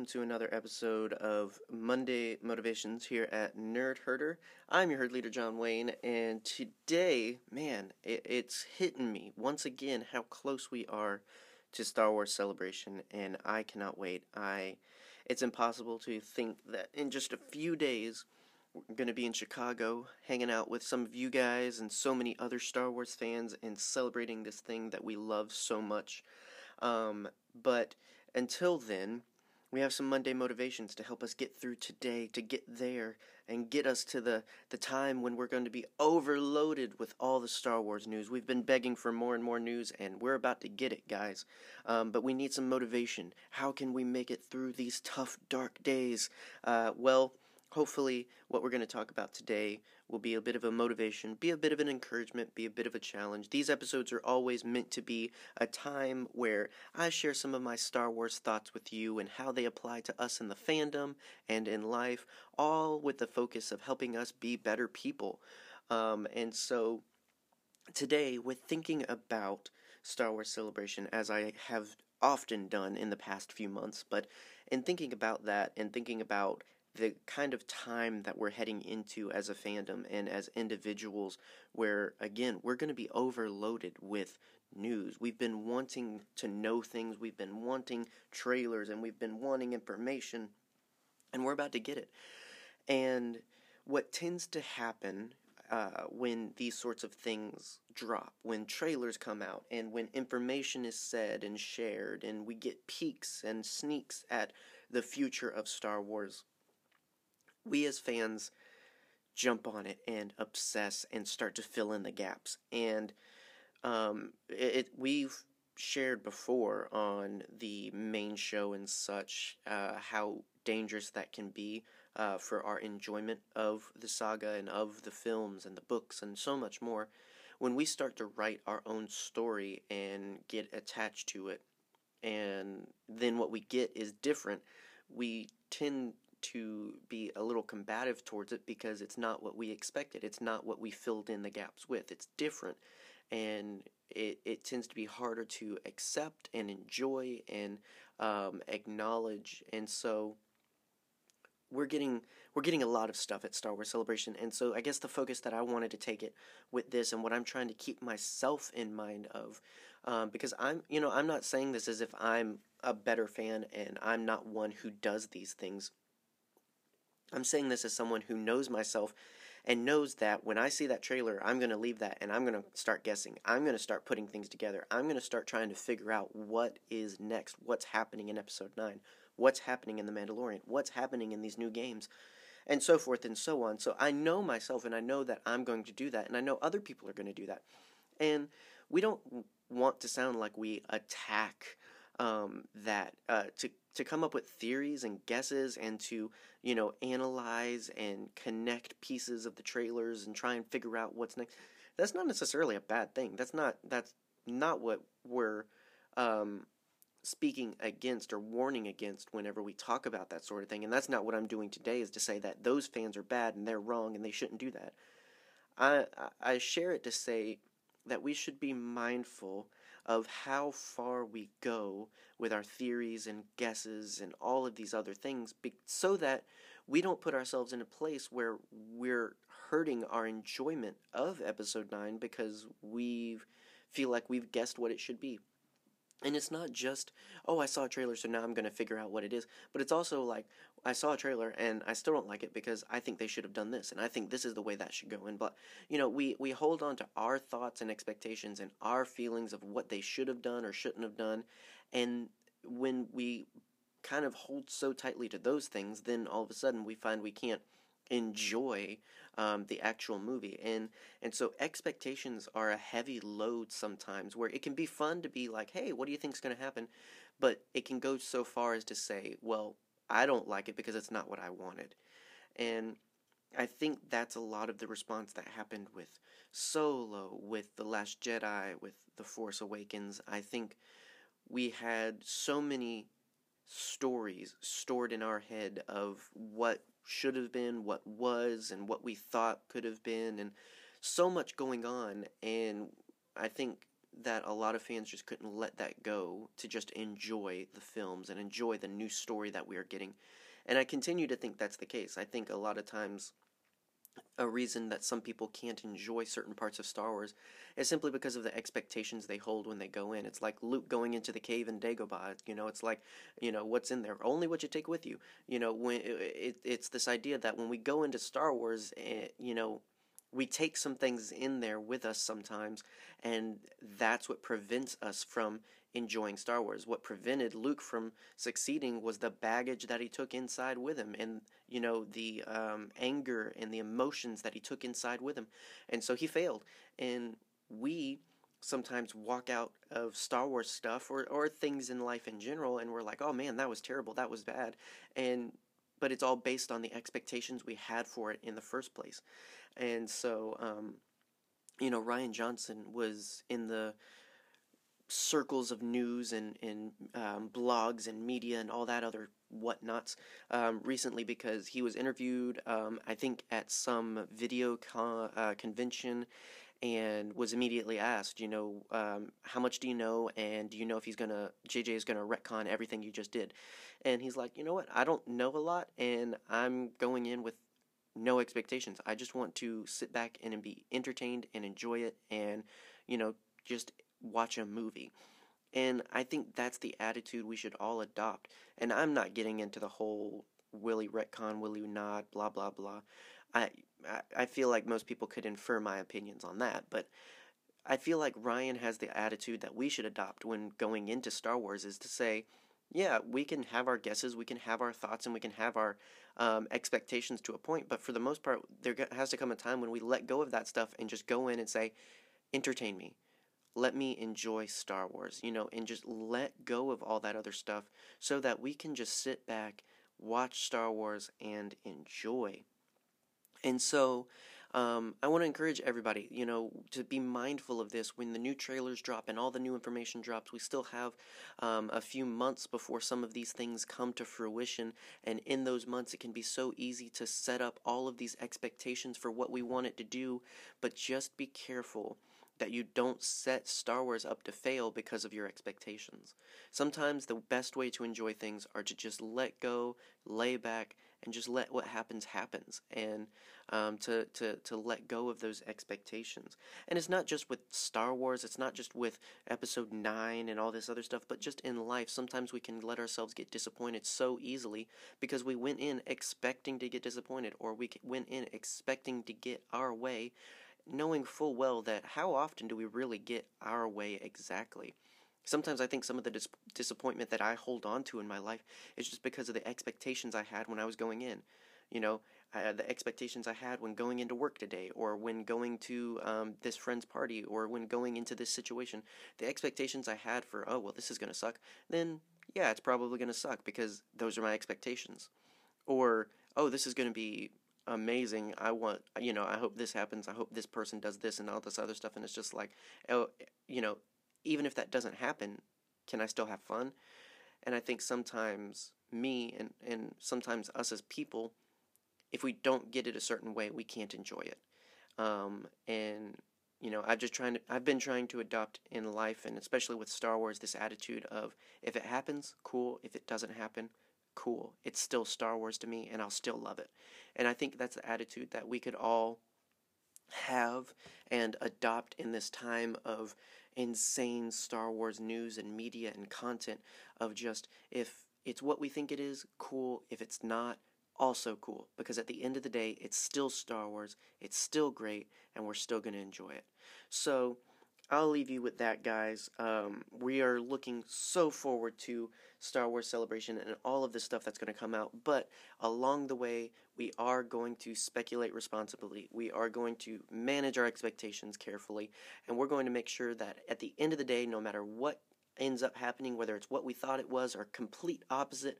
Welcome to another episode of Monday Motivations here at Nerd Herder. I'm your herd leader, John Wayne, and today, man, it, it's hitting me once again how close we are to Star Wars Celebration, and I cannot wait. I, it's impossible to think that in just a few days we're going to be in Chicago, hanging out with some of you guys and so many other Star Wars fans, and celebrating this thing that we love so much. Um, but until then, we have some Monday motivations to help us get through today, to get there, and get us to the, the time when we're going to be overloaded with all the Star Wars news. We've been begging for more and more news, and we're about to get it, guys. Um, but we need some motivation. How can we make it through these tough, dark days? Uh, well, hopefully, what we're going to talk about today will be a bit of a motivation, be a bit of an encouragement, be a bit of a challenge. These episodes are always meant to be a time where I share some of my Star Wars thoughts with you and how they apply to us in the fandom and in life, all with the focus of helping us be better people. Um, and so today, with thinking about Star Wars Celebration, as I have often done in the past few months, but in thinking about that and thinking about the kind of time that we're heading into as a fandom and as individuals, where again, we're going to be overloaded with news. We've been wanting to know things, we've been wanting trailers, and we've been wanting information, and we're about to get it. And what tends to happen uh, when these sorts of things drop, when trailers come out, and when information is said and shared, and we get peeks and sneaks at the future of Star Wars we as fans jump on it and obsess and start to fill in the gaps. And um, it, it, we've shared before on the main show and such uh, how dangerous that can be uh, for our enjoyment of the saga and of the films and the books and so much more. When we start to write our own story and get attached to it, and then what we get is different, we tend to be a little combative towards it because it's not what we expected. It's not what we filled in the gaps with. It's different. And it, it tends to be harder to accept and enjoy and um, acknowledge. And so we're getting we're getting a lot of stuff at Star Wars Celebration, and so I guess the focus that I wanted to take it with this, and what I'm trying to keep myself in mind of, um, because I'm you know I'm not saying this as if I'm a better fan and I'm not one who does these things. I'm saying this as someone who knows myself and knows that when I see that trailer, I'm going to leave that and I'm going to start guessing. I'm going to start putting things together. I'm going to start trying to figure out what is next, what's happening in episode 9, what's happening in The Mandalorian, what's happening in these new games, and so forth and so on. So I know myself and I know that I'm going to do that, and I know other people are going to do that. And we don't want to sound like we attack um, that uh, to to come up with theories and guesses and to you know analyze and connect pieces of the trailers and try and figure out what's next that's not necessarily a bad thing. That's not that's not what we're um, speaking against or warning against whenever we talk about that sort of thing. And that's not what i'm doing today is to say that those fans are bad and they're wrong and they shouldn't do that. I i share it to say that we should be mindful of how far we go with our theories and guesses and all of these other things so that we don't put ourselves in a place where we're hurting our enjoyment of episode 9 because we feel like we've guessed what it should be. And it's not just, oh, I saw a trailer, so now I'm going to figure out what it is. But it's also like, I saw a trailer and I still don't like it because I think they should have done this and I think this is the way that should go. And but you know, we we hold on to our thoughts and expectations and our feelings of what they should have done or shouldn't have done, and when we kind of hold so tightly to those things, then all of a sudden we find we can't enjoy um, the actual movie and and so expectations are a heavy load sometimes where it can be fun to be like hey what do you think's going to happen but it can go so far as to say well I don't like it because it's not what I wanted. And I think that's a lot of the response that happened with Solo, with The Last Jedi, with The Force Awakens. I think we had so many stories stored in our head of what should have been, what was, and what we thought could have been, and so much going on. And I think that a lot of fans just couldn't let that go to just enjoy the films and enjoy the new story that we are getting. And I continue to think that's the case. I think a lot of times a reason that some people can't enjoy certain parts of Star Wars is simply because of the expectations they hold when they go in. It's like Luke going into the cave in Dagobah. You know, it's like, you know, what's in there? Only what you take with you. You know, when it, it's this idea that when we go into Star Wars, eh, you know, we take some things in there with us sometimes, and that's what prevents us from enjoying Star Wars. What prevented Luke from succeeding was the baggage that he took inside with him, and you know the um, anger and the emotions that he took inside with him, and so he failed. And we sometimes walk out of Star Wars stuff or or things in life in general, and we're like, oh man, that was terrible, that was bad, and but it's all based on the expectations we had for it in the first place, and so. Um, you know, Rian Johnson was in the circles of news and, and um, blogs and media and all that other whatnots um, recently because he was interviewed, um, I think, at some video con- uh, convention and was immediately asked, you know, um, how much do you know and do you know if he's to, JJ is to retcon everything you just did? And he's like, you know what, I don't know a lot and I'm going in with no expectations. I just want to sit back and be entertained and enjoy it and, you know, just watch a movie. And I think that's the attitude we should all adopt. And I'm not getting into the whole Willie retcon, Willie nod, blah blah blah. I I feel like most people could infer my opinions on that, but I feel like Rian has the attitude that we should adopt when going into Star Wars is to say, yeah, we can have our guesses, we can have our thoughts, and we can have our um, expectations to a point. But for the most part, there has to come a time when we let go of that stuff and just go in and say, entertain me let me enjoy Star Wars, you know, and just let go of all that other stuff so that we can just sit back, watch Star Wars, and enjoy. And so, um, I want to encourage everybody, you know, to be mindful of this when the new trailers drop and all the new information drops. We still have um, a few months before some of these things come to fruition, and in those months, it can be so easy to set up all of these expectations for what we want it to do, but just be careful that you don't set Star Wars up to fail because of your expectations. Sometimes the best way to enjoy things are to just let go, lay back, and just let what happens happens, and um, to, to, to let go of those expectations. And it's not just with Star Wars, it's not just with Episode 9 and all this other stuff, but just in life. Sometimes we can let ourselves get disappointed so easily because we went in expecting to get disappointed, or we went in expecting to get our way knowing full well that how often do we really get our way exactly? Sometimes I think some of the dis- disappointment that I hold on to in my life is just because of the expectations I had when I was going in. You know, I, the expectations I had when going into work today, or when going to um, this friend's party, or when going into this situation. The expectations I had for, oh, well, this is going to suck, then yeah, it's probably going to suck because those are my expectations. Or, oh, this is going to be amazing. I want, you know, I hope this happens. I hope this person does this and all this other stuff. And it's just like, oh, you know, even if that doesn't happen, can I still have fun? And I think sometimes me and, and sometimes us as people, if we don't get it a certain way, we can't enjoy it. Um, and you know, I've just trying to, I've been trying to adopt in life, and especially with Star Wars, this attitude of if it happens, cool. If it doesn't happen, cool. It's still Star Wars to me, and I'll still love it. And I think that's the attitude that we could all have and adopt in this time of insane Star Wars news and media and content of just if it's what we think it is, cool. If it's not, also cool. Because at the end of the day, it's still Star Wars, it's still great, and we're still going to enjoy it. So, I'll leave you with that, guys. Um, we are looking so forward to Star Wars Celebration and all of the stuff that's going to come out. But along the way, we are going to speculate responsibly. We are going to manage our expectations carefully. And we're going to make sure that at the end of the day, no matter what ends up happening, whether it's what we thought it was or complete opposite,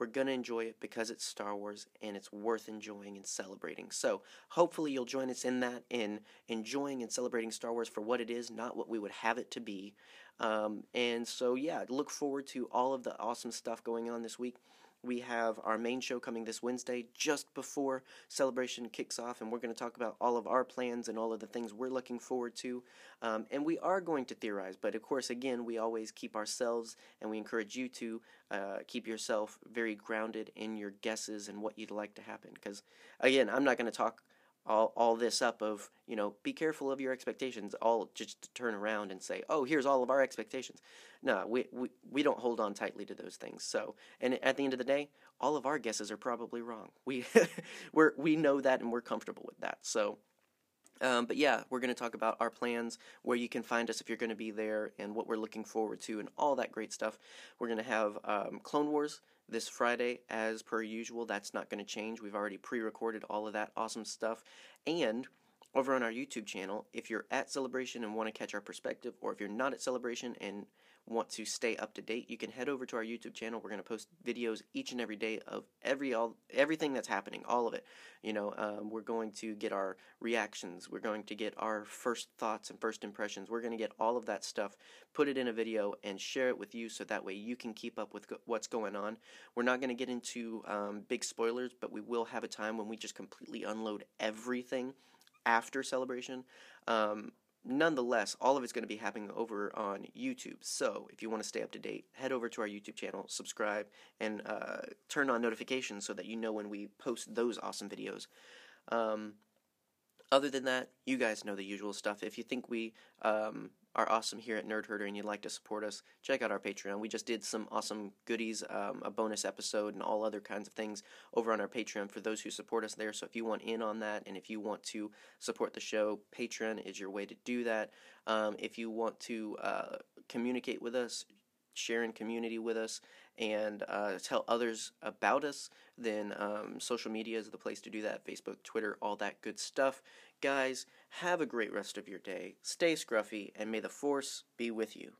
we're going to enjoy it because it's Star Wars and it's worth enjoying and celebrating. So, hopefully, you'll join us in that, in enjoying and celebrating Star Wars for what it is, not what we would have it to be. Um, and so, yeah, look forward to all of the awesome stuff going on this week. We have our main show coming this Wednesday just before celebration kicks off, and we're going to talk about all of our plans and all of the things we're looking forward to. Um, and we are going to theorize, but of course, again, we always keep ourselves and we encourage you to uh, keep yourself very grounded in your guesses and what you'd like to happen. Because, again, I'm not going to talk all, all this up of you know be careful of your expectations all just to turn around and say oh here's all of our expectations. No we, we we don't hold on tightly to those things. So and at the end of the day all of our guesses are probably wrong. We we we know that and we're comfortable with that. So um, but yeah, we're going to talk about our plans, where you can find us if you're going to be there, and what we're looking forward to, and all that great stuff. We're going to have um, Clone Wars this Friday, as per usual. That's not going to change. We've already pre recorded all of that awesome stuff. And over on our YouTube channel, if you're at Celebration and want to catch our perspective, or if you're not at Celebration and want to stay up to date, you can head over to our YouTube channel. We're going to post videos each and every day of every all everything that's happening, all of it. You know, um, we're going to get our reactions. We're going to get our first thoughts and first impressions. We're going to get all of that stuff, put it in a video, and share it with you, so that way you can keep up with go- what's going on. We're not going to get into um, big spoilers, but we will have a time when we just completely unload everything after celebration. Um, nonetheless, all of it's going to be happening over on YouTube. So if you want to stay up to date, head over to our YouTube channel, subscribe, and uh, turn on notifications so that you know when we post those awesome videos. Um, other than that, you guys know the usual stuff. If you think we um, are awesome here at Nerd Herder and you'd like to support us, check out our Patreon. We just did some awesome goodies, um, a bonus episode, and all other kinds of things over on our Patreon for those who support us there. So if you want in on that and if you want to support the show, Patreon is your way to do that. Um, if you want to uh, communicate with us, share in community with us, and uh, tell others about us, then um, social media is the place to do that Facebook, Twitter, all that good stuff. Guys, have a great rest of your day. Stay scruffy, and may the force be with you.